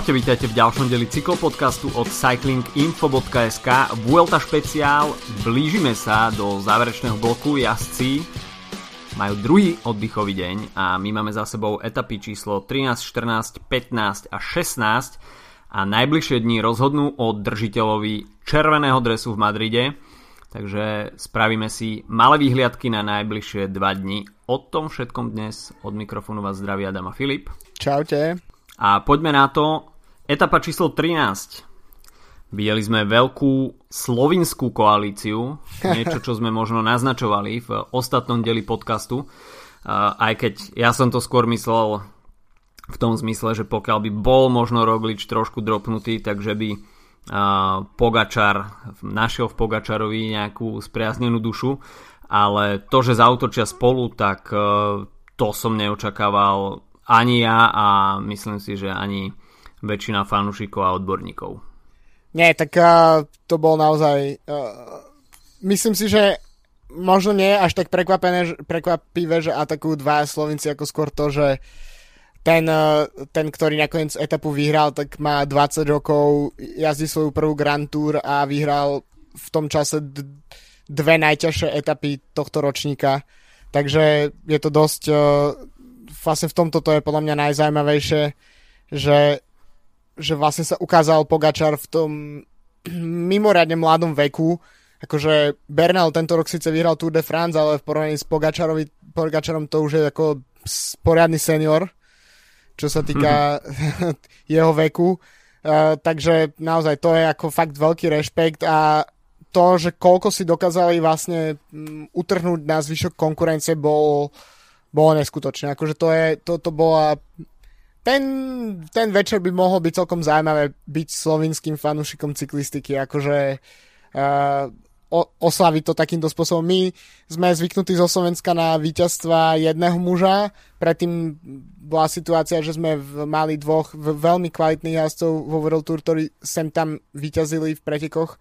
Čaute, vítajte v ďalšom deli cyklopodcastu od cyclinginfo.sk Vuelta špeciál, blížime sa do záverečného bloku jazdci majú druhý oddychový deň a my máme za sebou etapy číslo 13, 14, 15 a 16 a najbližšie dni rozhodnú o držiteľovi červeného dresu v Madride takže spravíme si malé výhliadky na najbližšie dva dni. O tom všetkom dnes od mikrofónu vás zdraví Adam a Filip. Čaute. A poďme na to. Etapa číslo 13. Videli sme veľkú slovinskú koalíciu, niečo, čo sme možno naznačovali v ostatnom deli podcastu, aj keď ja som to skôr myslel v tom zmysle, že pokiaľ by bol možno Roglič trošku dropnutý, takže by Pogačar našiel v Pogačarovi nejakú spriaznenú dušu, ale to, že zautočia spolu, tak e, to som neočakával ani ja a myslím si, že ani väčšina fanúšikov a odborníkov. Nie, tak uh, to bol naozaj... Uh, myslím si, že možno nie až tak prekvapené, prekvapivé, že atakujú dva Slovenci ako skôr to, že ten, ten, ktorý nakoniec etapu vyhral, tak má 20 rokov, jazdí svoju prvú Grand Tour a vyhral v tom čase dve najťažšie etapy tohto ročníka. Takže je to dosť vlastne v tomto to je podľa mňa najzajímavejšie, že, že vlastne sa ukázal Pogačar v tom mimoriadne mladom veku, akože Bernal tento rok síce vyhral Tour de France, ale v porovnaní s Pogačarovi, Pogačarom to už je ako poriadny senior, čo sa týka jeho veku. Uh, takže naozaj to je ako fakt veľký rešpekt a to, že koľko si dokázali vlastne um, utrhnúť na zvyšok konkurencie bol bolo neskutočné. Akože to je, to, to bola ten, ten večer by mohol byť celkom zaujímavé byť slovinským fanúšikom cyklistiky, akože uh, oslaviť to takýmto spôsobom. My sme zvyknutí zo Slovenska na víťazstva jedného muža, predtým bola situácia, že sme v, mali dvoch veľmi kvalitných jazdcov vo World Tour, ktorí sem tam vyťazili v pretekoch,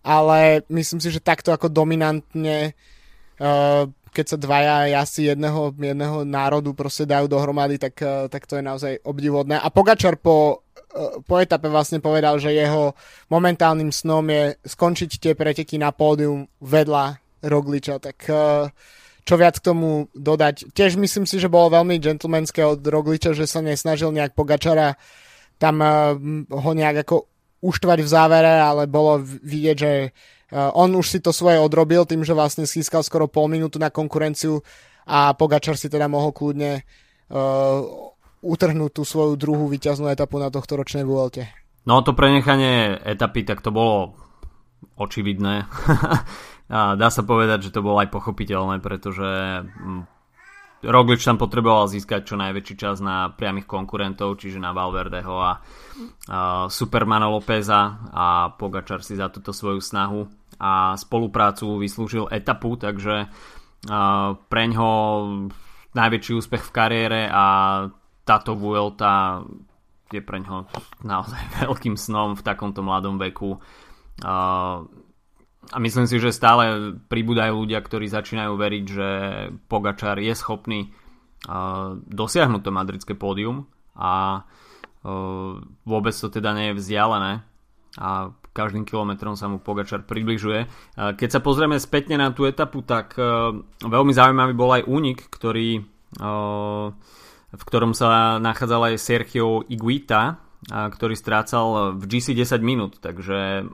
ale myslím si, že takto ako dominantne uh, keď sa dvaja jazdci jedného, jedného národu proste dajú dohromady, tak, eh, tak to je naozaj obdivodné. A Pogačar po, eh, po etape vlastne povedal, že jeho momentálnym snom je skončiť tie preteky na pódium vedľa Rogliča, tak eh, čo viac k tomu dodať. Tiež myslím si, že bolo veľmi gentlemanské od Rogliča, že sa nesnažil nejak Pogačara tam ho nejak ako uštvať v závere, ale bolo vidieť, že on už si to svoje odrobil tým, že vlastne získal skoro pol minútu na konkurenciu a Pogačar si teda mohol kľudne uh, utrhnúť tú svoju druhú výťaznú etapu na tohto ročnej Vuelte. No to prenechanie etapy, tak to bolo očividné. a dá sa povedať, že to bolo aj pochopiteľné, pretože hm, Roglič tam potreboval získať čo najväčší čas na priamých konkurentov, čiže na Valverdeho a, a Supermana Lópeza a Pogačar si za túto svoju snahu a spoluprácu vyslúžil etapu, takže preňho najväčší úspech v kariére a táto Vuelta je preňho naozaj veľkým snom v takomto mladom veku a myslím si, že stále pribúdajú ľudia, ktorí začínajú veriť, že Pogačar je schopný uh, dosiahnuť to madridské pódium a uh, vôbec to teda nie je vzdialené a každým kilometrom sa mu Pogačar približuje. Uh, keď sa pozrieme spätne na tú etapu, tak uh, veľmi zaujímavý bol aj únik, ktorý, uh, v ktorom sa nachádzal aj Sergio Iguita, uh, ktorý strácal v GC 10 minút, takže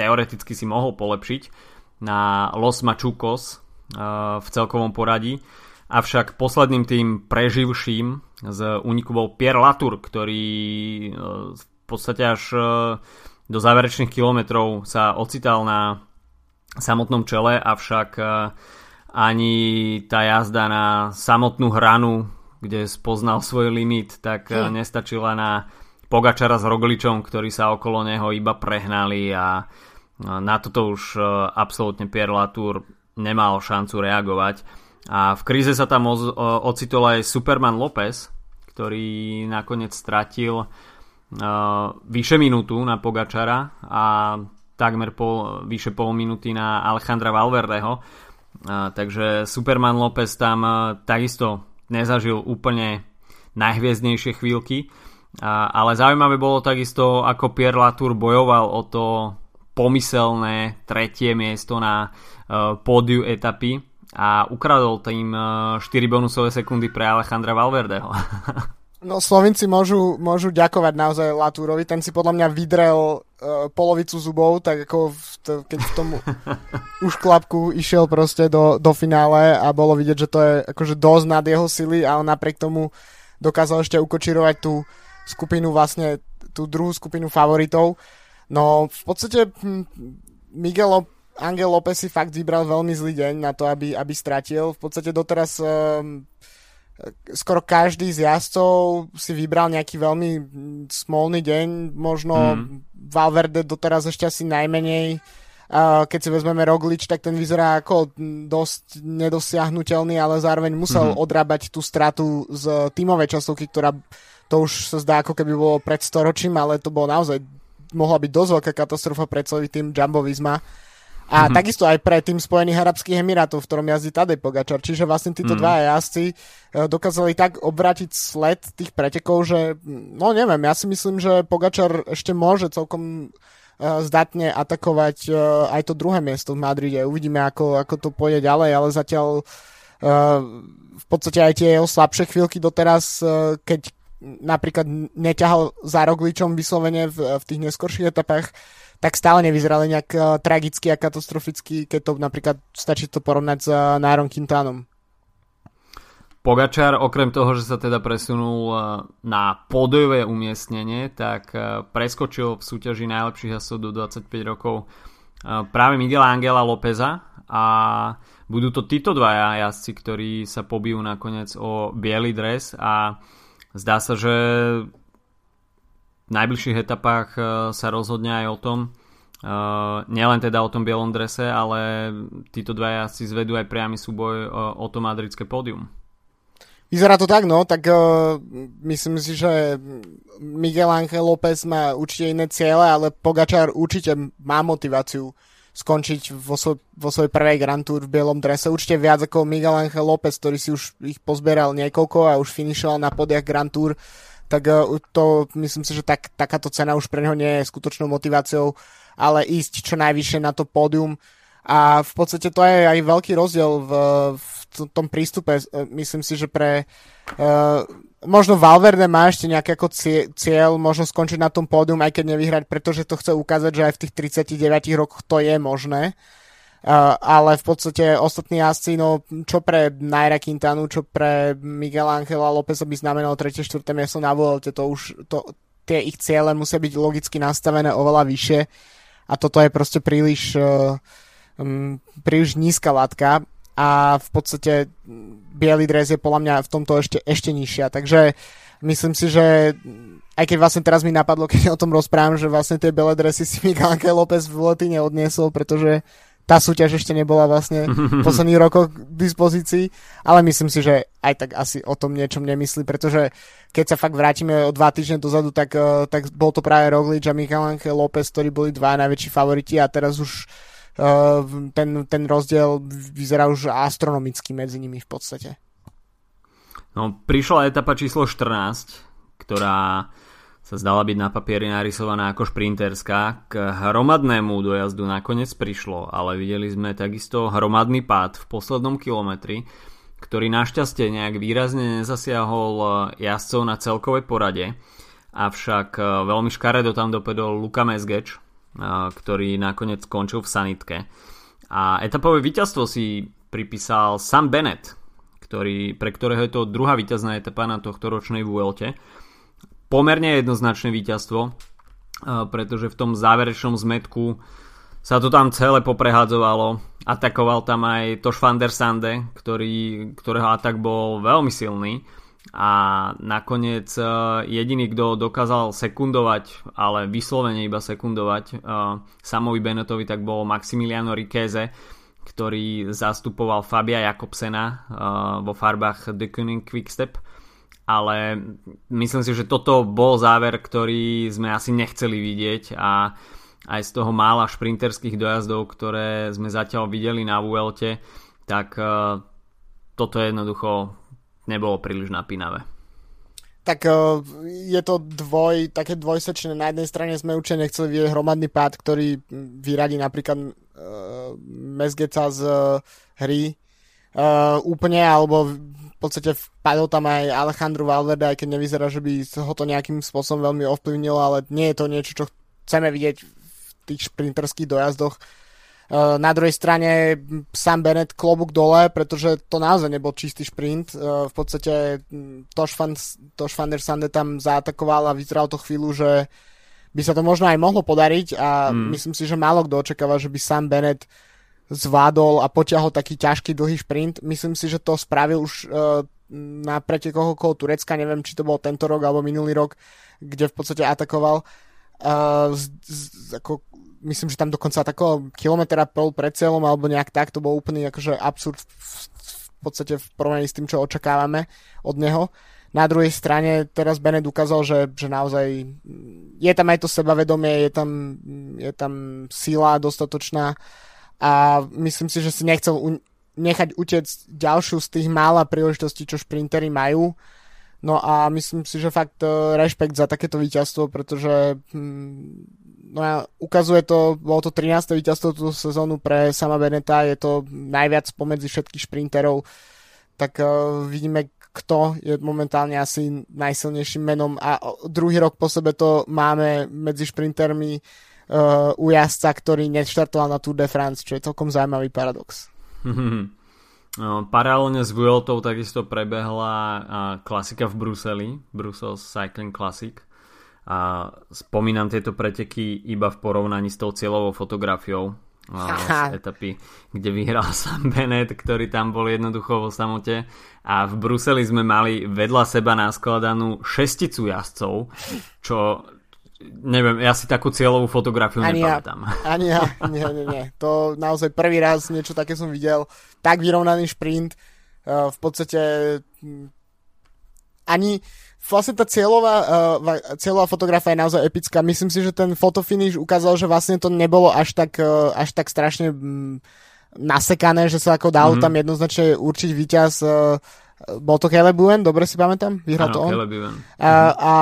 teoreticky si mohol polepšiť na Los Machucos uh, v celkovom poradí. Avšak posledným tým preživším z úniku bol Pierre Latour, ktorý uh, v podstate až uh, do záverečných kilometrov sa ocital na samotnom čele, avšak ani tá jazda na samotnú hranu, kde spoznal svoj limit, tak nestačila na Pogačara s Rogličom, ktorí sa okolo neho iba prehnali a na toto už e, absolútne Pierre Latour nemal šancu reagovať. A v kríze sa tam ocitol aj Superman López, ktorý nakoniec stratil uh, vyše minútu na Pogačara a takmer pol, vyše pol minúty na Alejandra Valverdeho. Takže Superman López tam takisto nezažil úplne najhviezdnejšie chvíľky. ale zaujímavé bolo takisto, ako Pierre Latour bojoval o to pomyselné tretie miesto na pódiu etapy a ukradol tým 4 bonusové sekundy pre Alejandra Valverdeho. No Slovinci môžu, môžu ďakovať naozaj Latúrovi, ten si podľa mňa vydrel uh, polovicu zubov, tak ako v to, keď v tom už klapku išiel proste do, do finále a bolo vidieť, že to je akože dosť nad jeho sily a on napriek tomu dokázal ešte ukočirovať tú skupinu vlastne, tú druhú skupinu favoritov. No v podstate hm, Miguel Angel López si fakt vybral veľmi zlý deň na to, aby, aby stratil. V podstate doteraz um, skoro každý z jazdcov si vybral nejaký veľmi smolný deň, možno mm. Valverde doteraz ešte asi najmenej. Keď si vezmeme Roglič, tak ten vyzerá ako dosť nedosiahnutelný, ale zároveň musel mm-hmm. odrábať tú stratu z tímovej časovky, ktorá to už sa zdá ako keby bolo pred storočím, ale to bolo naozaj mohla byť dosť veľká katastrofa pre celý tým Jumbo Visma. A mm-hmm. takisto aj pre tým Spojených Arabských Emirátov, v ktorom jazdí Tadej Pogačar. Čiže vlastne títo mm-hmm. dva jazdci e, dokázali tak obrátiť sled tých pretekov, že no neviem, ja si myslím, že Pogačar ešte môže celkom uh, zdatne atakovať uh, aj to druhé miesto v Madride. Uvidíme, ako, ako to pôjde ďalej, ale zatiaľ v podstate aj tie jeho slabšie chvíľky doteraz, keď napríklad neťahal za Rogličom vyslovene v, v tých neskorších etapách, tak stále nevyzerali nejak uh, tragicky a katastroficky, keď to napríklad stačí to porovnať s uh, Nárom Quintanom. Pogačar okrem toho, že sa teda presunul eh, na pódové umiestnenie, tak preskočil v súťaži najlepších jazdcov do 25 rokov práve Miguela Angela Lópeza a budú to títo dvaja jazdci, ktorí sa pobijú nakoniec o biely dres a zdá sa, že v najbližších etapách e, sa rozhodne aj o tom, Uh, nielen teda o tom bielom drese, ale títo dvaja si zvedú aj priamy súboj uh, o to madridské pódium. Vyzerá to tak, no, tak uh, myslím si, že Miguel Ángel López má určite iné ciele, ale Pogačar určite má motiváciu skončiť vo, svoj, vo svojej prvej Grand Tour v bielom drese. Určite viac ako Miguel Ángel López, ktorý si už ich pozberal niekoľko a už finišoval na podiach Grand Tour. Tak eh, to myslím si, že tak, takáto cena už pre neho nie je skutočnou motiváciou, ale ísť čo najvyššie na to pódium. A v podstate to je aj veľký rozdiel v, v tom prístupe. Myslím si, že pre uh, možno Valverde má ešte nejaký ako cieľ, možno skončiť na tom pódium, aj keď nevyhrať, pretože to chce ukázať, že aj v tých 39 rokoch to je možné. Uh, ale v podstate ostatní jazdci, no čo pre Naira Quintanu, čo pre Miguel Angela López by znamenalo 3. 4. miesto na Vuelte, to už to, tie ich ciele musia byť logicky nastavené oveľa vyššie a toto je proste príliš uh, um, príliš nízka látka a v podstate biely dres je podľa mňa v tomto ešte, ešte nižšia, takže myslím si, že aj keď vlastne teraz mi napadlo, keď o tom rozprávam, že vlastne tie biele dresy si Miguel Angel López v lety neodniesol, pretože tá súťaž ešte nebola vlastne v posledných rokoch k dispozícii, ale myslím si, že aj tak asi o tom niečom nemyslí, pretože keď sa fakt vrátime o dva týždne dozadu, tak, uh, tak bol to práve Roglič a Michal Angel López, ktorí boli dva najväčší favoriti a teraz už ten, ten rozdiel vyzerá už astronomicky medzi nimi v podstate. No, prišla etapa číslo 14, ktorá sa zdala byť na papieri narysovaná ako šprinterská. K hromadnému dojazdu nakoniec prišlo, ale videli sme takisto hromadný pád v poslednom kilometri, ktorý našťastie nejak výrazne nezasiahol jazdcov na celkovej porade. Avšak e, veľmi škaredo tam dopadol Luka Mezgeč, ktorý nakoniec skončil v sanitke. A etapové víťazstvo si pripísal Sam Bennett, ktorý, pre ktorého je to druhá víťazná etapa na tohto ročnej Vuelte pomerne jednoznačné víťazstvo, pretože v tom záverečnom zmetku sa to tam celé poprehádzovalo. Atakoval tam aj Toš van der Sande, ktorý, ktorého atak bol veľmi silný a nakoniec jediný, kto dokázal sekundovať, ale vyslovene iba sekundovať Samovi Benetovi, tak bol Maximiliano Riqueze, ktorý zastupoval Fabia Jakobsena vo farbách The Cunning Quickstep. Ale myslím si, že toto bol záver, ktorý sme asi nechceli vidieť a aj z toho mála šprinterských dojazdov, ktoré sme zatiaľ videli na Vuelte, tak toto jednoducho nebolo príliš napínavé. tak uh, je to dvoj, také dvojsečné. Na jednej strane sme určite nechceli vidieť hromadný pád, ktorý vyradí napríklad uh, Mesgeca z uh, hry uh, úplne, alebo v podstate vpadol tam aj Alejandro Valverde, aj keď nevyzerá, že by ho to nejakým spôsobom veľmi ovplyvnilo, ale nie je to niečo, čo chceme vidieť v tých šprinterských dojazdoch Eh, na druhej strane Sam Bennett klobúk dole, pretože to naozaj nebol čistý šprint. Eh, v podstate Toš van, der Sande tam zaatakoval a vyzeral to chvíľu, že by sa to možno aj mohlo podariť a mm. myslím si, že málo kto očakáva, že by Sam Bennett zvládol a potiahol taký ťažký dlhý šprint. Myslím si, že to spravil už uh, na pretekoch okolo Turecka, neviem, či to bol tento rok alebo minulý rok, kde v podstate atakoval. Uh, z, z, ako myslím, že tam dokonca takého kilometra pol pred cieľom alebo nejak tak, to bol úplný akože absurd v, v podstate v porovnaní s tým, čo očakávame od neho. Na druhej strane teraz Bennett ukázal, že, že naozaj je tam aj to sebavedomie, je tam, je tam síla dostatočná a myslím si, že si nechcel u, nechať utiec ďalšiu z tých mála príležitostí, čo šprintery majú. No a myslím si, že fakt uh, rešpekt za takéto víťazstvo, pretože hm, no a ukazuje to, bolo to 13. víťazstvo túto sezónu pre sama Beneta, je to najviac pomedzi všetkých šprinterov, tak uh, vidíme, kto je momentálne asi najsilnejším menom a druhý rok po sebe to máme medzi šprintermi uh, u jazdca, ktorý neštartoval na Tour de France, čo je celkom zaujímavý paradox. No, paralelne s Vueltou takisto prebehla uh, klasika v Bruseli, Brussels Cycling Classic, a spomínam tieto preteky iba v porovnaní s tou cieľovou fotografiou z etapy, kde vyhral Sam Bennett, ktorý tam bol jednoducho vo samote a v Bruseli sme mali vedľa seba naskladanú šesticu jazdcov, čo neviem, ja si takú cieľovú fotografiu ani nepamätám. Ja, ani ja, nie, nie, nie. To naozaj prvý raz niečo také som videl. Tak vyrovnaný šprint. V podstate ani vlastne tá cieľová, uh, cieľová fotografia je naozaj epická. Myslím si, že ten fotofinish ukázal, že vlastne to nebolo až tak, uh, až tak strašne um, nasekané, že sa ako dalo mm-hmm. tam jednoznačne určiť víťaz. Uh, bol to Caleb Ewan, dobre si pamätám? Vyhral ano, to on? Caleb Ewan. A, a,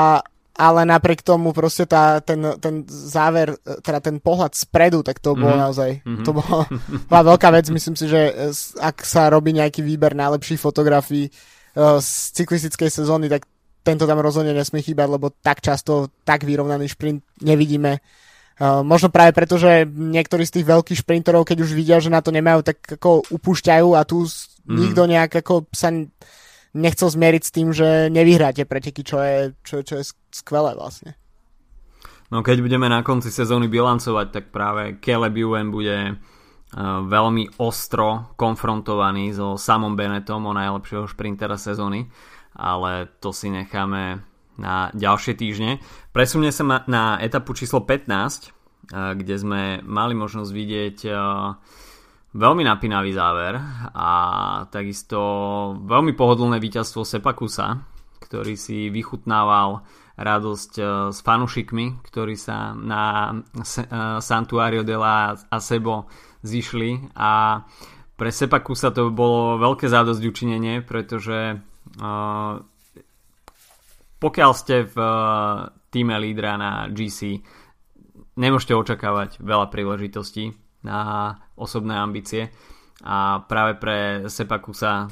ale napriek tomu proste tá, ten, ten záver, teda ten pohľad spredu, tak to mm-hmm. bolo naozaj, mm-hmm. to bola, bola veľká vec. Myslím si, že ak sa robí nejaký výber najlepších fotografií uh, z cyklistickej sezóny, tak tento tam rozhodne nesmie chýbať, lebo tak často tak vyrovnaný šprint nevidíme. Uh, možno práve preto, že niektorí z tých veľkých šprinterov, keď už vidia, že na to nemajú, tak ako upúšťajú a tu mm. nikto nejak ako sa nechcel zmieriť s tým, že nevyhráte preteky, čo je, čo, čo je skvelé vlastne. No keď budeme na konci sezóny bilancovať, tak práve Caleb Ewan bude uh, veľmi ostro konfrontovaný so samom Benetom o najlepšieho šprintera sezóny ale to si necháme na ďalšie týždne. Presunie sa na etapu číslo 15, kde sme mali možnosť vidieť veľmi napínavý záver a takisto veľmi pohodlné víťazstvo Sepakusa, ktorý si vychutnával radosť s fanušikmi, ktorí sa na Santuario de la Asebo zišli a pre Sepakusa to bolo veľké zádosť učinenie, pretože pokiaľ ste v uh, týme lídra na GC, nemôžete očakávať veľa príležitostí na osobné ambície. A práve pre Sepakusa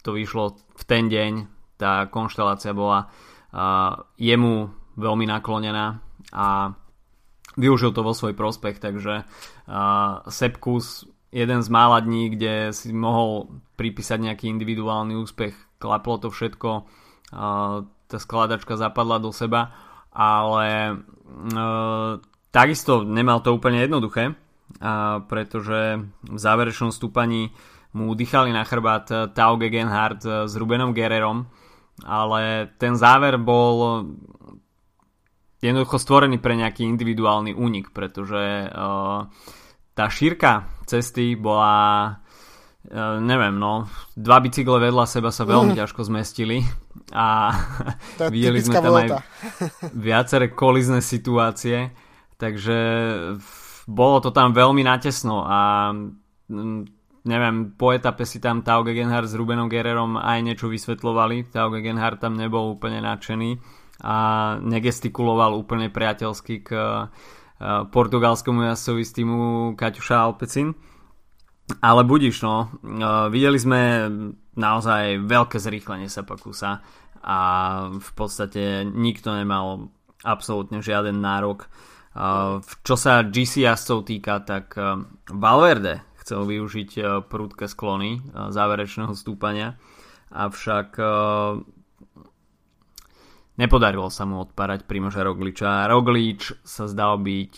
to vyšlo v ten deň, tá konštelácia bola uh, jemu veľmi naklonená a využil to vo svoj prospech, takže uh, Sepkus jeden z mála dní, kde si mohol pripísať nejaký individuálny úspech klaplo to všetko, tá skladačka zapadla do seba, ale takisto nemal to úplne jednoduché, pretože v záverečnom stúpaní mu dýchali na chrbát Tao Gegenhardt s Rubenom Guerrerom, ale ten záver bol jednoducho stvorený pre nejaký individuálny únik, pretože tá šírka cesty bola Uh, neviem, no, dva bicykle vedľa seba sa veľmi mm. ťažko zmestili a videli sme tam volta. aj viaceré kolizné situácie, takže bolo to tam veľmi natesno a neviem, po etape si tam Tao Gegenhardt s Rubenom Guerrerom aj niečo vysvetlovali. Tao Gegenhardt tam nebol úplne nadšený a negestikuloval úplne priateľsky k uh, portugalskému jazdcovi z týmu Kaťuša Alpecin. Ale budiš, no. Uh, videli sme naozaj veľké zrýchlenie Sepakusa a v podstate nikto nemal absolútne žiaden nárok čo sa GC jazdcov týka, tak Valverde chcel využiť prúdke sklony záverečného stúpania, avšak nepodarilo sa mu odparať Primoža Rogliča. Roglič sa zdal byť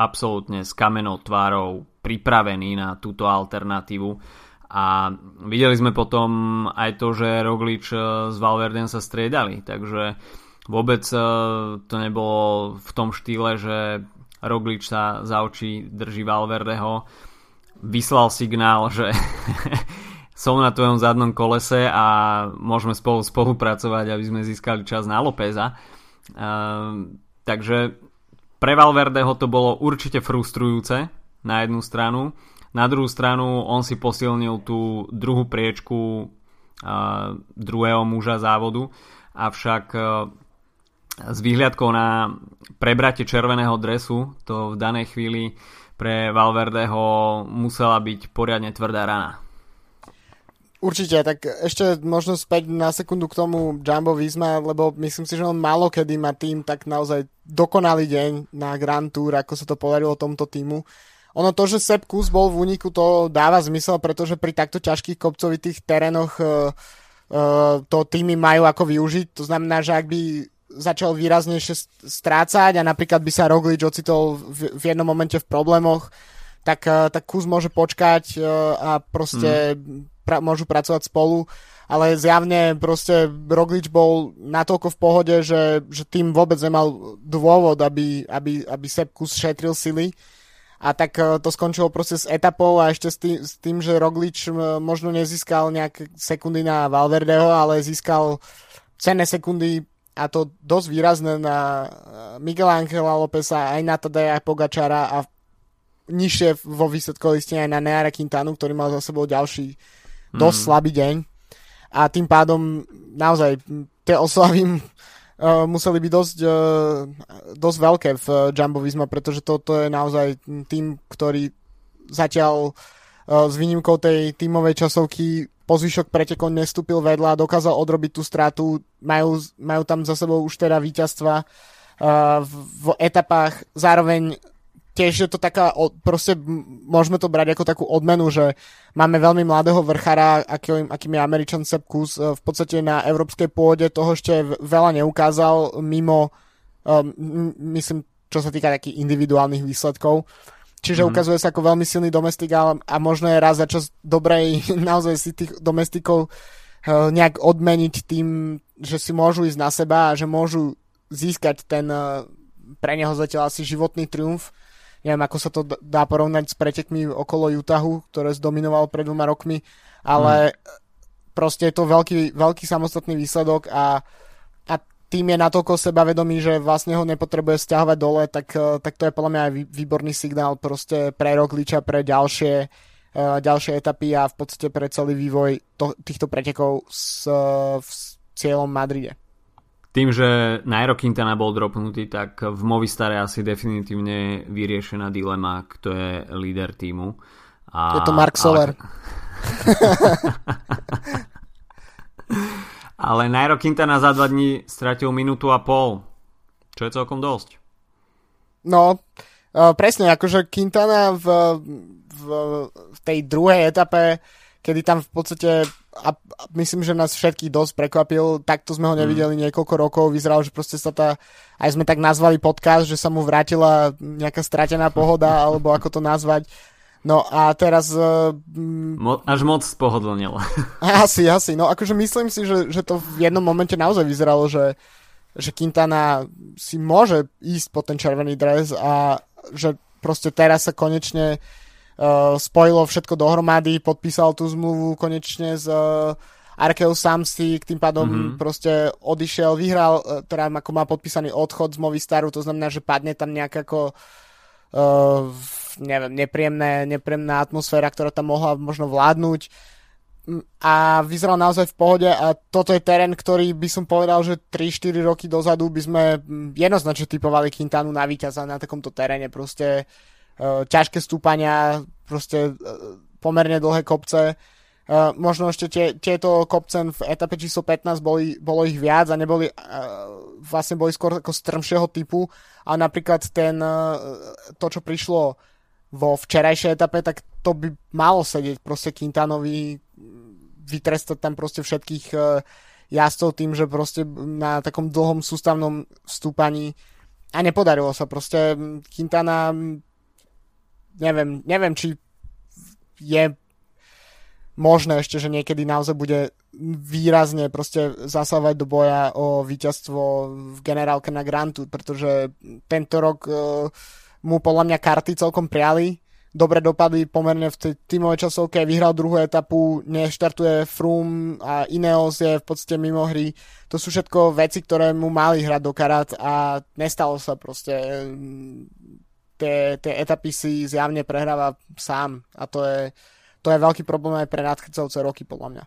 absolútne s kamenou tvárou pripravený na túto alternatívu. A videli sme potom aj to, že Roglič s Valverdem sa striedali, takže Vôbec e, to nebolo v tom štýle, že Roglič sa za oči drží Valverdeho, vyslal signál, že som na tvojom zadnom kolese a môžeme spolu spolupracovať, aby sme získali čas na Lópeza. Uh, takže pre Valverdeho to bolo určite frustrujúce na jednu stranu. Na druhú stranu on si posilnil tú druhú priečku uh, druhého muža závodu, avšak uh, s výhľadkou na prebratie červeného dresu to v danej chvíli pre Valverdeho musela byť poriadne tvrdá rana. Určite, tak ešte možno späť na sekundu k tomu Jumbo Visma, lebo myslím si, že on málo kedy má tým tak naozaj dokonalý deň na Grand Tour, ako sa to podarilo tomto týmu. Ono to, že Sepp Kus bol v úniku, to dáva zmysel, pretože pri takto ťažkých kopcovitých terénoch uh, uh, to týmy majú ako využiť. To znamená, že ak by začal výraznejšie strácať a napríklad by sa Roglič ocitol v, v jednom momente v problémoch, tak, eh, tak kus môže počkať a proste mm. pra, môžu pracovať spolu, ale zjavne proste Roglič bol natoľko v pohode, že, že tým vôbec nemal dôvod, aby, aby, aby Sepp Kus šetril sily a tak eh, to skončilo proste s etapou a ešte s tým, s tým že Roglič možno nezískal nejaké sekundy na Valverdeho, ale získal cenné sekundy a to dosť výrazné na eh, Miguel Angela Lopesa, aj na Tadeja Pogačara a nižšie vo výsledkovej listine aj na Neara Quintanu, ktorý mal za sebou ďalší mm. dosť slabý deň. A tým pádom naozaj tie oslavy uh, museli byť dosť, uh, dosť veľké v uh, Jumbo Visma, pretože toto je naozaj tým, ktorý zatiaľ uh, s výnimkou tej tímovej časovky po zvyšok pretekov nestúpil vedľa, dokázal odrobiť tú stratu, majú, majú tam za sebou už teda víťazstva uh, v, v etapách, zároveň tiež je to taká, proste môžeme to brať ako takú odmenu, že máme veľmi mladého vrchara, akým, akým je Američan Sepp Kus, uh, v podstate na európskej pôde toho ešte veľa neukázal mimo, um, myslím, čo sa týka takých individuálnych výsledkov. Čiže mm. ukazuje sa ako veľmi silný domestik a, a možno je raz za čas dobrej naozaj si tých domestikov uh, nejak odmeniť tým, že si môžu ísť na seba a že môžu získať ten uh, pre neho zatiaľ asi životný triumf. Neviem, ako sa to dá porovnať s pretekmi okolo Utahu, ktoré zdominoval pred dvoma rokmi, ale mm. proste je to veľký, veľký samostatný výsledok a tým je natoľko sebavedomý, že vlastne ho nepotrebuje stiahovať dole, tak, eh, tak to je podľa mňa aj výborný signál proste pre Rogliča, pre ďalšie, uh, ďalšie etapy a v podstate pre celý vývoj to, týchto pretekov s, s cieľom Madride. Tým, že Nairo Quintana bol dropnutý, tak v Movistare asi definitívne vyriešená dilema, kto je líder týmu. A, je to Mark Soler. Ale... Ale Nairo Quintana za dva dní stratil minútu a pol, čo je celkom dosť. No, uh, presne, akože Quintana v, v, v tej druhej etape, kedy tam v podstate a myslím, že nás všetkých dosť prekvapil, takto sme ho nevideli mm. niekoľko rokov, vyzeralo, že proste sa tá, aj sme tak nazvali podcast, že sa mu vrátila nejaká stratená pohoda, alebo ako to nazvať, No a teraz... Uh, Mo- až moc spohodlnil. asi, asi. No akože myslím si, že, že to v jednom momente naozaj vyzeralo, že, že Quintana si môže ísť po ten červený dres a že proste teraz sa konečne uh, spojilo všetko dohromady, podpísal tú zmluvu konečne s uh, Arkeu Samsi, tým pádom mm-hmm. proste odišiel, vyhral, uh, teda ako má podpísaný odchod z Movistaru, to znamená, že padne tam nejak ako uh, neviem, nepríjemné, nepríjemná atmosféra, ktorá tam mohla možno vládnuť a vyzeral naozaj v pohode a toto je terén, ktorý by som povedal, že 3-4 roky dozadu by sme jednoznačne typovali Quintanu na víťaza na takomto teréne, proste uh, ťažké stúpania, proste uh, pomerne dlhé kopce, uh, možno ešte tie, tieto kopce v etape číslo 15 boli, bolo ich viac a neboli, vlastne boli skôr ako strmšieho typu. A napríklad ten, to čo prišlo vo včerajšej etape, tak to by malo sedieť proste Quintanovi vytrestať tam proste všetkých uh, jazdcov tým, že proste na takom dlhom sústavnom stúpaní. A nepodarilo sa proste Quintana neviem, neviem či je možné ešte, že niekedy naozaj bude výrazne proste zasávať do boja o víťazstvo v generálke na Grantu, pretože tento rok uh, mu podľa mňa karty celkom priali dobre dopadli pomerne v tej tímovej časovke, vyhral druhú etapu, neštartuje Froome a Ineos je v podstate mimo hry. To sú všetko veci, ktoré mu mali hrať do karát a nestalo sa proste. Tie, tie etapy si zjavne prehráva sám a to je, to je veľký problém aj pre nadchádzajúce roky podľa mňa.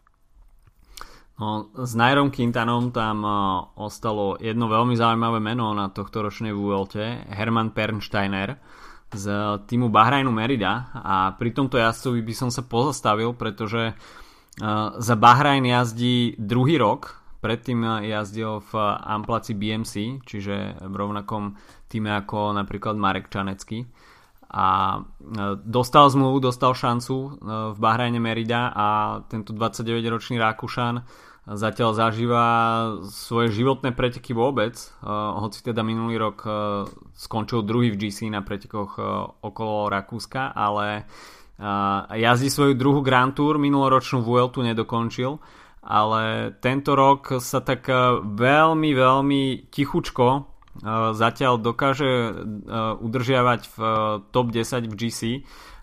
No, s Nairom Quintanom tam uh, ostalo jedno veľmi zaujímavé meno na tohto ročnej VLT, Herman Pernsteiner z týmu Bahrajnu Merida a pri tomto jazdcovi by som sa pozastavil, pretože za Bahrajn jazdí druhý rok, predtým jazdil v Amplaci BMC, čiže v rovnakom týme ako napríklad Marek Čanecký. A dostal zmluvu, dostal šancu v Bahrajne Merida a tento 29-ročný Rakúšan zatiaľ zažíva svoje životné preteky vôbec, hoci teda minulý rok skončil druhý v GC na pretekoch okolo Rakúska, ale jazdí svoju druhú Grand Tour, minuloročnú Vueltu nedokončil, ale tento rok sa tak uh, veľmi, veľmi tichučko uh, zatiaľ dokáže uh, udržiavať v top 10 v GC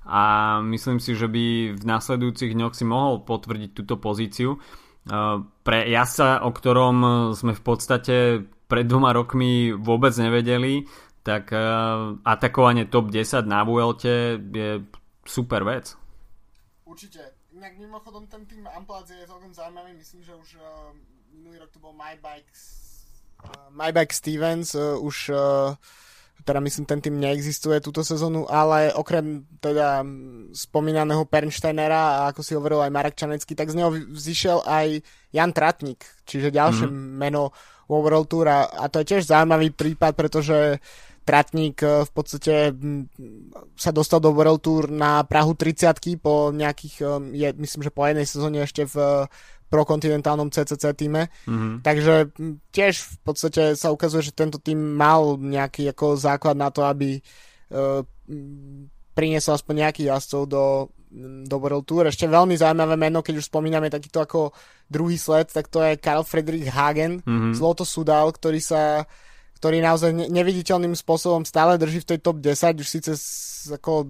a myslím si, že by v nasledujúcich dňoch si mohol potvrdiť túto pozíciu. Pre jasa, o ktorom sme v podstate pred dvoma rokmi vôbec nevedeli, tak atakovanie top 10 na Vuelte je super vec. Určite. Inak mimochodom ten tým Amplaz je celkom zaujímavý. Myslím, že už uh, minulý rok to bol My Bikes, uh, My Bike Stevens, uh, už uh, teda myslím, ten tým neexistuje túto sezónu, ale okrem teda spomínaného Pernsteinera a ako si hovoril aj Marek Čanecký, tak z neho vzýšiel aj Jan Tratnik, čiže ďalšie mm-hmm. meno World Tour a, a to je tiež zaujímavý prípad, pretože Tratník eh, v podstate sa dostal do World Tour na Prahu 30 po nejakých, eh, je, myslím, že po jednej sezóne ešte v prokontinentálnom CCC týme. Mm-hmm. Takže tiež v podstate sa ukazuje, že tento tým mal nejaký ako základ na to, aby uh, priniesol aspoň nejakých jazdcov do, do World Tour. Ešte veľmi zaujímavé meno, keď už spomíname takýto ako druhý sled, tak to je Karl Friedrich Hagen mm-hmm. z Loto Sudal, ktorý sa ktorý naozaj neviditeľným spôsobom stále drží v tej top 10, už síce ako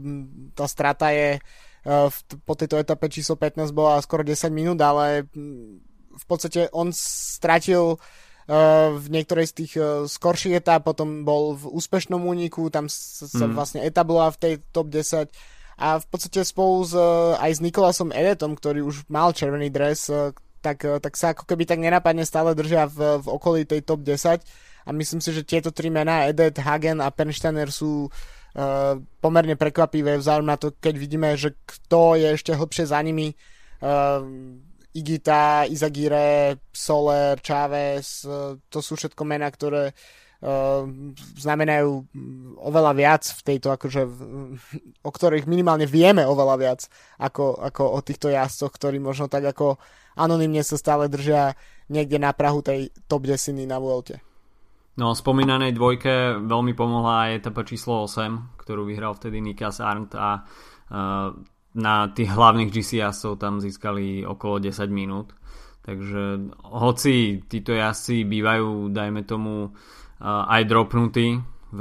tá strata je v, po tejto etape číslo 15 bola skoro 10 minút, ale mm, v podstate on stratil uh, v niektorej z tých uh, skorších etap, potom bol v úspešnom úniku, tam sa, mm. vlastne etabloval v tej top 10 a v podstate spolu s, aj s Nikolasom Edetom, ktorý už mal červený dres, tak, tak sa ako keby tak nenapadne stále držia v, v okolí tej top 10 a myslím si, že tieto tri mená, Edet, Hagen a Pernsteiner sú uh, pomerne prekvapivé vzhľadom na to, keď vidíme, že kto je ešte hlbšie za nimi. Uh, Igita, Izagire, Soler, Chávez, uh, to sú všetko mená, ktoré uh, znamenajú oveľa viac v tejto, akože, o ktorých minimálne vieme oveľa viac ako, ako o týchto jazdcoch, ktorí možno tak ako anonymne sa stále držia niekde na Prahu tej top desiny na Vuelte. No, spomínanej dvojke veľmi pomohla aj etapa číslo 8, ktorú vyhral vtedy Nikas Arndt a uh, na tých hlavných GC jazdcov tam získali okolo 10 minút. Takže hoci títo jazdci bývajú, dajme tomu, uh, aj dropnutí v,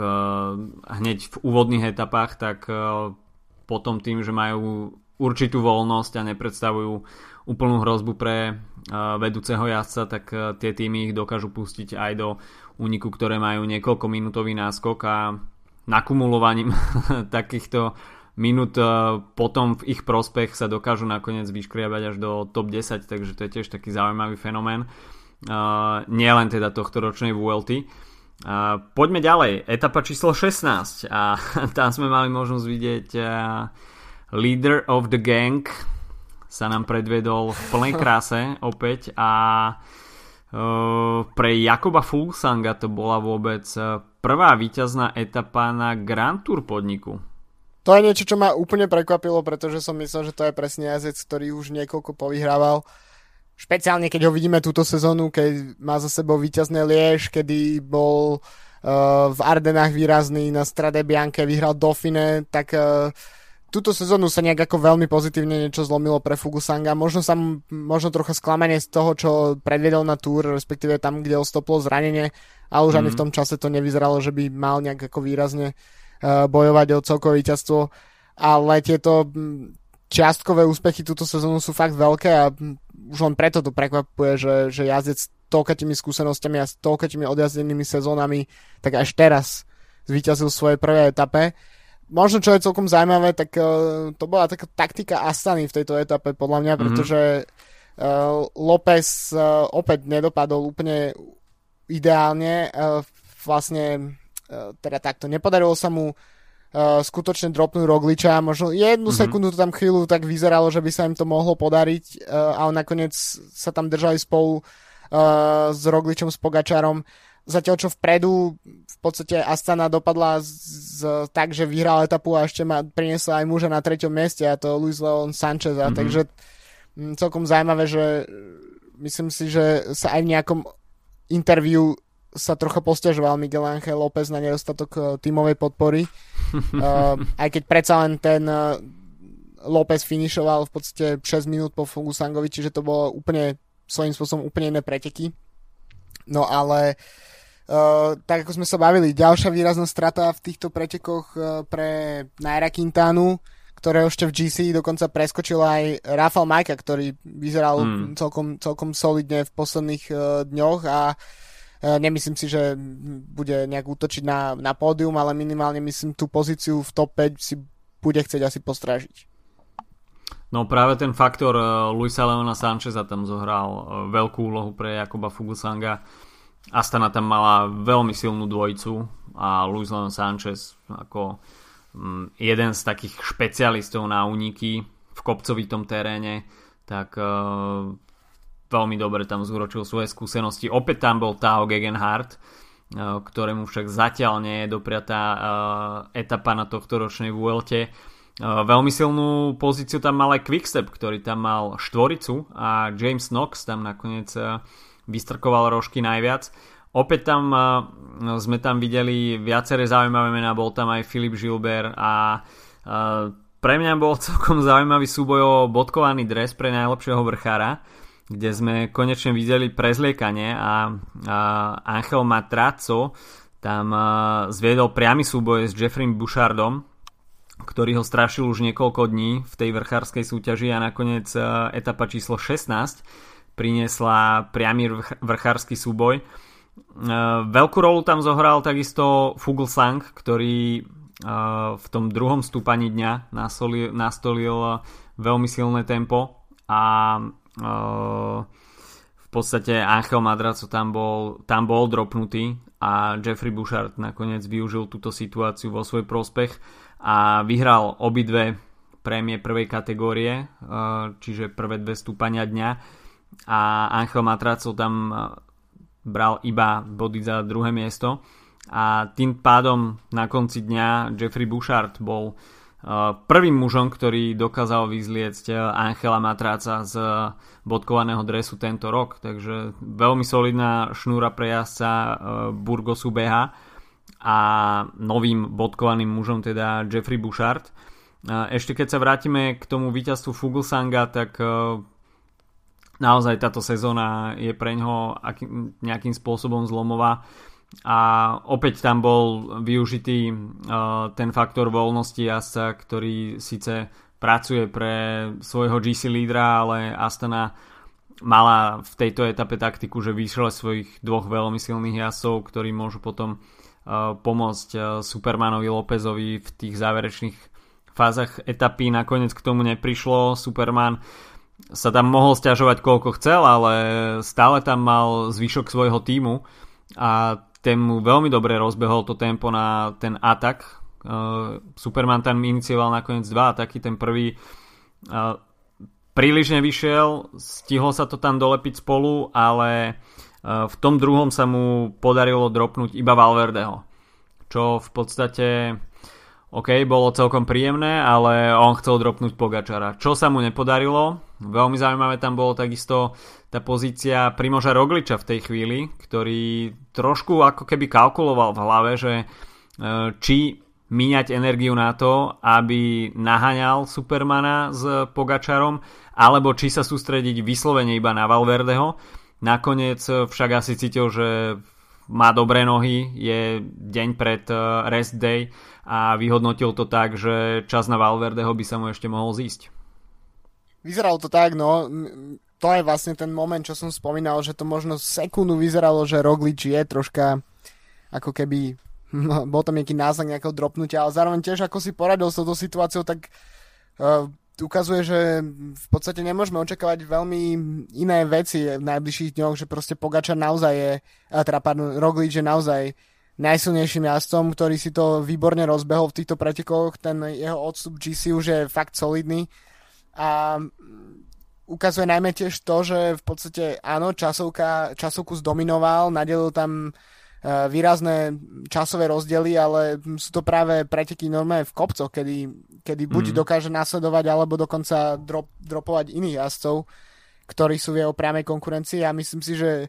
hneď v úvodných etapách, tak uh, potom tým, že majú určitú voľnosť a nepredstavujú úplnú hrozbu pre uh, vedúceho jazdca, tak uh, tie týmy ich dokážu pustiť aj do úniku, ktoré majú niekoľko minútový náskok a nakumulovaním takýchto minút potom v ich prospech sa dokážu nakoniec vyškriabať až do top 10, takže to je tiež taký zaujímavý fenomén. Nielen teda tohto ročnej VLT. Uh, poďme ďalej. Etapa číslo 16 a tam sme mali možnosť vidieť uh, Leader of the Gang sa nám predvedol v plnej kráse opäť a uh, pre Jakoba Fulsanga to bola vôbec prvá víťazná etapa na Grand Tour podniku. To je niečo, čo ma úplne prekvapilo, pretože som myslel, že to je presne jazdec, ktorý už niekoľko povyhrával. Špeciálne, keď ho vidíme túto sezónu, keď má za sebou víťazné Liež, kedy bol uh, v Ardenách výrazný, na Strade Bianche vyhral Dauphine, tak uh, túto sezónu sa nejak ako veľmi pozitívne niečo zlomilo pre Fugusanga. Možno sa možno trocha sklamanie z toho, čo predvedol na túr, respektíve tam, kde ostoplo zranenie, ale už mm. ani v mhm. tom čase to nevyzeralo, že by mal nejak ako výrazne uh, bojovať o celkové víťazstvo. Ale tieto čiastkové úspechy túto sezónu sú fakt veľké a už len preto to prekvapuje, že, že jazdec s toľkatými skúsenostiami a s toľkatými odjazdenými sezónami tak až teraz zvíťazil v svojej prvej etape. Možno, čo je celkom zaujímavé, tak uh, to bola taká taktika Astany v tejto etape, podľa mňa, mm-hmm. pretože uh, López uh, opäť nedopadol úplne ideálne. Uh, vlastne, uh, teda takto, nepodarilo sa mu uh, skutočne dropnúť Rogliča. Možno jednu mm-hmm. sekundu tam chvíľu tak vyzeralo, že by sa im to mohlo podariť, uh, ale nakoniec sa tam držali spolu uh, s Rogličom, s Pogačarom. Zatiaľ čo vpredu v podstate Astana dopadla z, z, tak, že vyhral etapu a ešte ma priniesla aj muža na treťom mieste a to Luis Leon Sanchez. Mm-hmm. Takže m, celkom zaujímavé, že myslím si, že sa aj v nejakom interviu sa trocha posťažoval Miguel Ángel López na nedostatok uh, tímovej podpory. uh, aj keď predsa len ten uh, López finišoval v podstate 6 minút po Fugusangovi, čiže to bolo úplne svojím spôsobom úplne iné preteky. No ale uh, tak ako sme sa bavili, ďalšia výrazná strata v týchto pretekoch uh, pre Naira Quintanu, ktoré ešte v GC dokonca preskočil aj Rafael Majka, ktorý vyzeral mm. celkom, celkom solidne v posledných uh, dňoch a nemyslím si, že bude nejak útočiť na, na pódium, ale minimálne myslím tú pozíciu v top 5 si bude chcieť asi postrážiť. No práve ten faktor Luisa Leona Sancheza tam zohral veľkú úlohu pre Jakoba Fugusanga. Astana tam mala veľmi silnú dvojicu a Luis Leon Sanchez ako mm, jeden z takých špecialistov na úniky v kopcovitom teréne, tak veľmi dobre tam zúročil svoje skúsenosti. Opäť tam bol Tao Gegenhardt, eh, ktorému však zatiaľ nie je dopriatá eh, etapa na tohto ročnej Vuelte. Veľmi silnú pozíciu tam mal aj Quickstep, ktorý tam mal štvoricu a James Knox tam nakoniec vystrkoval rožky najviac. Opäť tam sme tam videli viaceré zaujímavé mená, bol tam aj Filip Gilbert a pre mňa bol celkom zaujímavý súboj o bodkovaný dres pre najlepšieho vrchára kde sme konečne videli prezliekanie a, a Angel Matraco tam zviedol priamy súboj s Jeffrey Bouchardom, ktorý ho strašil už niekoľko dní v tej vrchárskej súťaži a nakoniec etapa číslo 16 priniesla priamy vrchársky súboj. Veľkú rolu tam zohral takisto Fuglsang, ktorý v tom druhom stúpaní dňa nastolil, nastolil veľmi silné tempo a v podstate Angel Madraco tam bol, tam bol dropnutý a Jeffrey Bouchard nakoniec využil túto situáciu vo svoj prospech a vyhral obidve prémie prvej kategórie, čiže prvé dve stúpania dňa a Angel Matraco tam bral iba body za druhé miesto. A tým pádom na konci dňa Jeffrey Bouchard bol prvým mužom, ktorý dokázal vyzliecť Angela Matráca z bodkovaného dresu tento rok, takže veľmi solidná šnúra pre jazdca e, Burgosu BH a novým bodkovaným mužom teda Jeffrey Bouchard. E, ešte keď sa vrátime k tomu víťazstvu Fuglsanga, tak e, naozaj táto sezóna je pre ňoho nejakým spôsobom zlomová a opäť tam bol využitý uh, ten faktor voľnosti jazdca, ktorý síce pracuje pre svojho GC lídra, ale Astana mala v tejto etape taktiku, že vyšle svojich dvoch veľmi silných jazdcov, ktorí môžu potom uh, pomôcť uh, Supermanovi Lópezovi v tých záverečných fázach etapy nakoniec k tomu neprišlo. Superman sa tam mohol stiažovať koľko chcel, ale stále tam mal zvyšok svojho týmu a ten mu veľmi dobre rozbehol to tempo na ten atak. Superman tam inicioval nakoniec dva ataky, ten prvý príliš nevyšiel, stihlo sa to tam dolepiť spolu, ale e, v tom druhom sa mu podarilo dropnúť iba Valverdeho. Čo v podstate OK, bolo celkom príjemné, ale on chcel dropnúť Pogačara. Čo sa mu nepodarilo, veľmi zaujímavé tam bolo takisto tá pozícia Primoža Rogliča v tej chvíli, ktorý trošku ako keby kalkuloval v hlave, že e, či míňať energiu na to, aby naháňal Supermana s Pogačarom, alebo či sa sústrediť vyslovene iba na Valverdeho. Nakoniec však asi cítil, že má dobré nohy, je deň pred eh, rest day a vyhodnotil to tak, že čas na Valverdeho by sa mu ešte mohol zísť. Vyzeralo to tak, no to je vlastne ten moment, čo som spomínal, že to možno sekundu vyzeralo, že Roglič je troška ako keby bol tam nejaký náznak nejakého dropnutia, ale zároveň tiež ako si poradil s touto situáciou, tak uh, ukazuje, že v podstate nemôžeme očakávať veľmi iné veci v najbližších dňoch, že proste Pogačar naozaj je, uh, teda pardon, Roglič je naozaj najsilnejším jazdcom, ktorý si to výborne rozbehol v týchto pretekoch, ten jeho odstup GC už je fakt solidný a ukazuje najmä tiež to, že v podstate áno, časovka, časovku zdominoval, nadelil tam E, výrazné časové rozdiely, ale sú to práve preteky normálne v kopcoch, kedy, kedy buď mm. dokáže nasledovať, alebo dokonca drop, dropovať iných jazdcov, ktorí sú v jeho priamej konkurencii a myslím si, že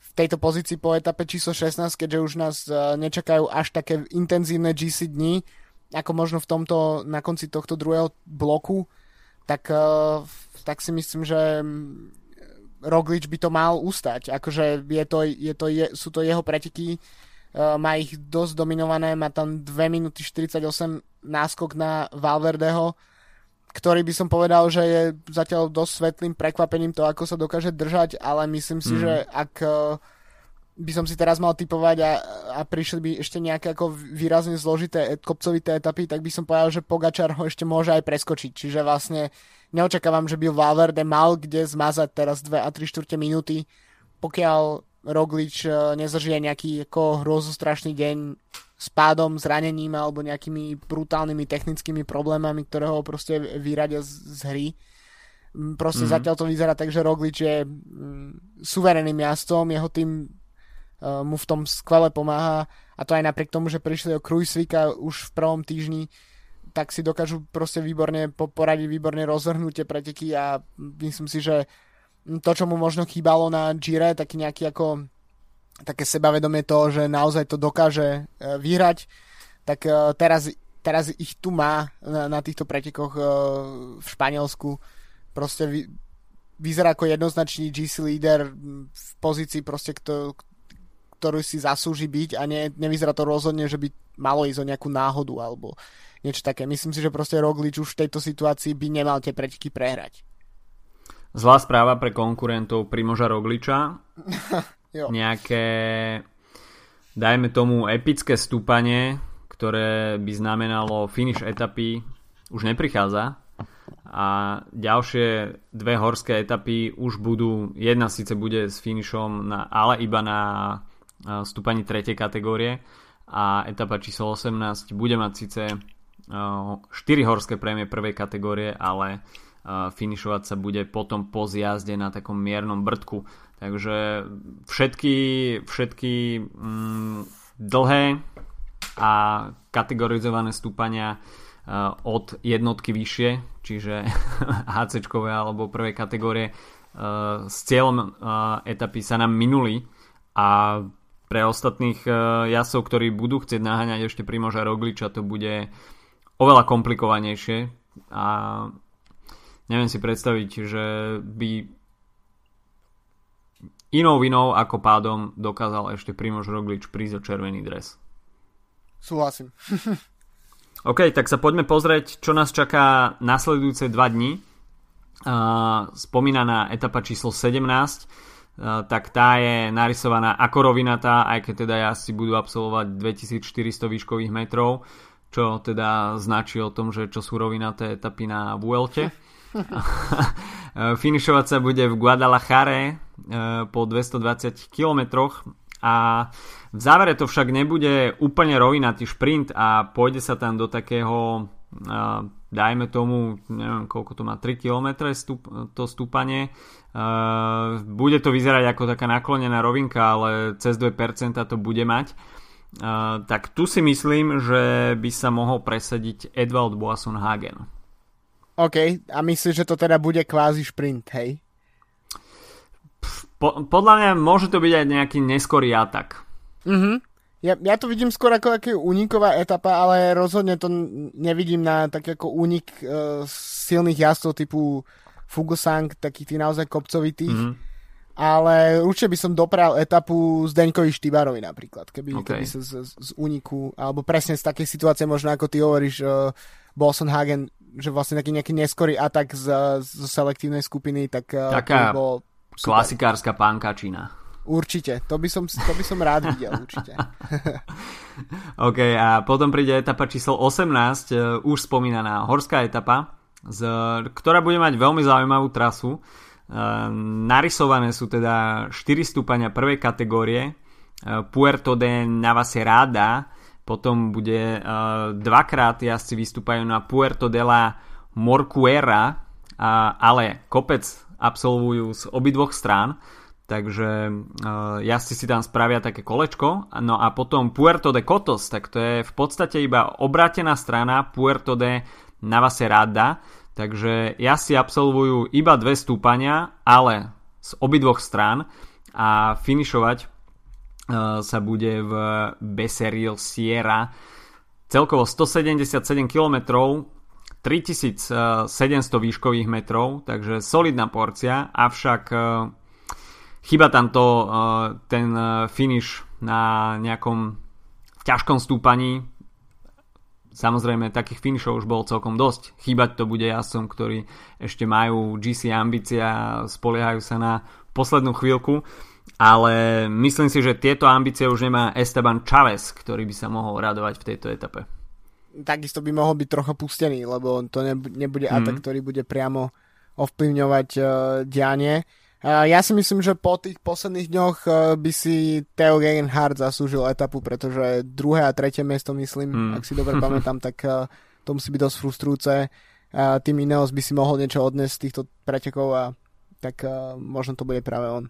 v tejto pozícii po etape číslo 16, keďže už nás e, nečakajú až také intenzívne GC dni, ako možno v tomto, na konci tohto druhého bloku, tak, e, tak si myslím, že Roglič by to mal ustať. Akože je to, je to, je, sú to jeho preteky, uh, má ich dosť dominované, má tam 2 minúty 48 náskok na Valverdeho, ktorý by som povedal, že je zatiaľ dosť svetlým prekvapením to, ako sa dokáže držať, ale myslím si, mm. že ak uh, by som si teraz mal typovať a, a prišli by ešte nejaké ako výrazne zložité kopcovité etapy, tak by som povedal, že Pogačar ho ešte môže aj preskočiť. Čiže vlastne neočakávam, že by Valverde mal kde zmazať teraz 2 a 3 čtvrte minúty, pokiaľ Roglič e, nezažije nejaký ako hrozostrašný deň s pádom, zranením alebo nejakými brutálnymi technickými problémami, ktoré ho proste vyradia z, z hry. Proste mm-hmm. zatiaľ to vyzerá tak, že Roglič je mm, suverénnym jazdcom, jeho tým uh, mu v tom skvele pomáha a to aj napriek tomu, že prišli o Krujsvika už v prvom týždni, tak si dokážu proste výborne poradiť, výborne rozvrhnúť tie preteky a myslím si, že to, čo mu možno chýbalo na Gire, taký nejaký ako také sebavedomie toho, že naozaj to dokáže e, vyhrať, tak e, teraz, teraz ich tu má na, na týchto pretekoch e, v Španielsku. Proste vy, vyzerá ako jednoznačný GC líder v pozícii proste, kto, ktorú si zaslúži byť a ne, nevyzerá to rozhodne, že by malo ísť o nejakú náhodu alebo niečo také. Myslím si, že proste Roglič už v tejto situácii by nemal tie preteky prehrať. Zlá správa pre konkurentov Primoža Rogliča. Nejaké, dajme tomu, epické stúpanie, ktoré by znamenalo finish etapy, už neprichádza. A ďalšie dve horské etapy už budú, jedna síce bude s finišom, na, ale iba na stúpaní tretej kategórie a etapa číslo 18 bude mať síce 4 horské prémie prvej kategórie, ale finišovať sa bude potom po zjazde na takom miernom brdku. Takže všetky, všetky mm, dlhé a kategorizované stúpania od jednotky vyššie, čiže HC alebo prvej kategórie s cieľom etapy sa nám minuli a pre ostatných jasov, ktorí budú chcieť naháňať ešte Primoža Rogliča, to bude oveľa komplikovanejšie a neviem si predstaviť, že by inou vinou ako pádom dokázal ešte Primož Roglič prísť o červený dres. Súhlasím. OK, tak sa poďme pozrieť, čo nás čaká nasledujúce dva dni. Spomínaná etapa číslo 17, uh, tak tá je narysovaná ako rovinatá, aj keď teda jazdci budú absolvovať 2400 výškových metrov čo teda značí o tom, že čo sú rovinaté etapy na Vuelte. Finišovať sa bude v Guadalajare e, po 220 km a v závere to však nebude úplne rovinatý šprint a pôjde sa tam do takého e, dajme tomu, neviem koľko to má, 3 km stup, to stúpanie. E, bude to vyzerať ako taká naklonená rovinka, ale cez 2% to bude mať. Tak tu si myslím, že by sa mohol presadiť Edvald Boasson Hagen. OK, a myslíš, že to teda bude kvázi šprint, hej? Po, podľa mňa môže to byť aj nejaký neskorý atak. Mhm. Ja, ja to vidím skôr ako aký úniková etapa, ale rozhodne to nevidím na tak ako únik uh, silných jazdcov typu Fugosang, takých tých naozaj kopcovitých. Mm-hmm ale určite by som dopral etapu z Deňkovi Štýbarovi napríklad, keby, okay. keby sa z, z, z úniku, alebo presne z takej situácie možno ako ty hovoríš uh, Bolson Hagen, že vlastne taký nejaký neskorý atak z, z selektívnej skupiny, tak uh, Taká bol klasikárska pánkačina. Určite, to by som, to by som rád videl, určite. OK, a potom príde etapa číslo 18, uh, e, už spomínaná horská etapa, z, ktorá bude mať veľmi zaujímavú trasu. Ehm, narysované sú teda 4 stúpania prvej kategórie Puerto de Navacerada potom bude ehm, dvakrát jazdci vystúpajú na Puerto de la Morcuera ale kopec absolvujú z obidvoch strán takže jazdci si tam spravia také kolečko. No a potom Puerto de Cotos tak to je v podstate iba obrátená strana Puerto de Navacerada. Takže si absolvujú iba dve stúpania, ale z obidvoch strán a finišovať uh, sa bude v Becerril Sierra celkovo 177 km 3700 výškových metrov, takže solidná porcia, avšak uh, chyba tam to, uh, ten finish na nejakom ťažkom stúpaní Samozrejme, takých finishov už bolo celkom dosť. Chýbať to bude jasom, ktorí ešte majú GC ambícia a spoliehajú sa na poslednú chvíľku. Ale myslím si, že tieto ambície už nemá Esteban Chavez, ktorý by sa mohol radovať v tejto etape. Takisto by mohol byť trocha pustený, lebo to nebude mm. atak, ktorý bude priamo ovplyvňovať uh, dianie. Ja si myslím, že po tých posledných dňoch e, by si Theo Gegenhardt zaslúžil etapu, pretože druhé a tretie miesto, myslím, mm. ak si dobre pamätám, tak e, to musí byť dosť frustrujúce. Tým Ineos by si mohol niečo odniesť z týchto pretekov a tak e, možno to bude práve on.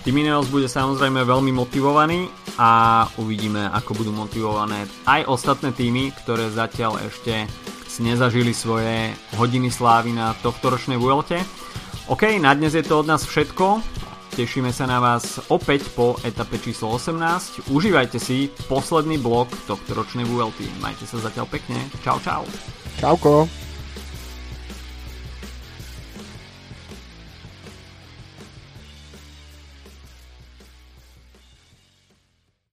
Tým Ineos bude samozrejme veľmi motivovaný a uvidíme, ako budú motivované aj ostatné týmy, ktoré zatiaľ ešte nezažili svoje hodiny slávy na tohtoročnej Vuelte. OK, na dnes je to od nás všetko. Tešíme sa na vás opäť po etape číslo 18. Užívajte si posledný blok tohto ročnej VLT. Majte sa zatiaľ pekne. Čau, čau. Čauko.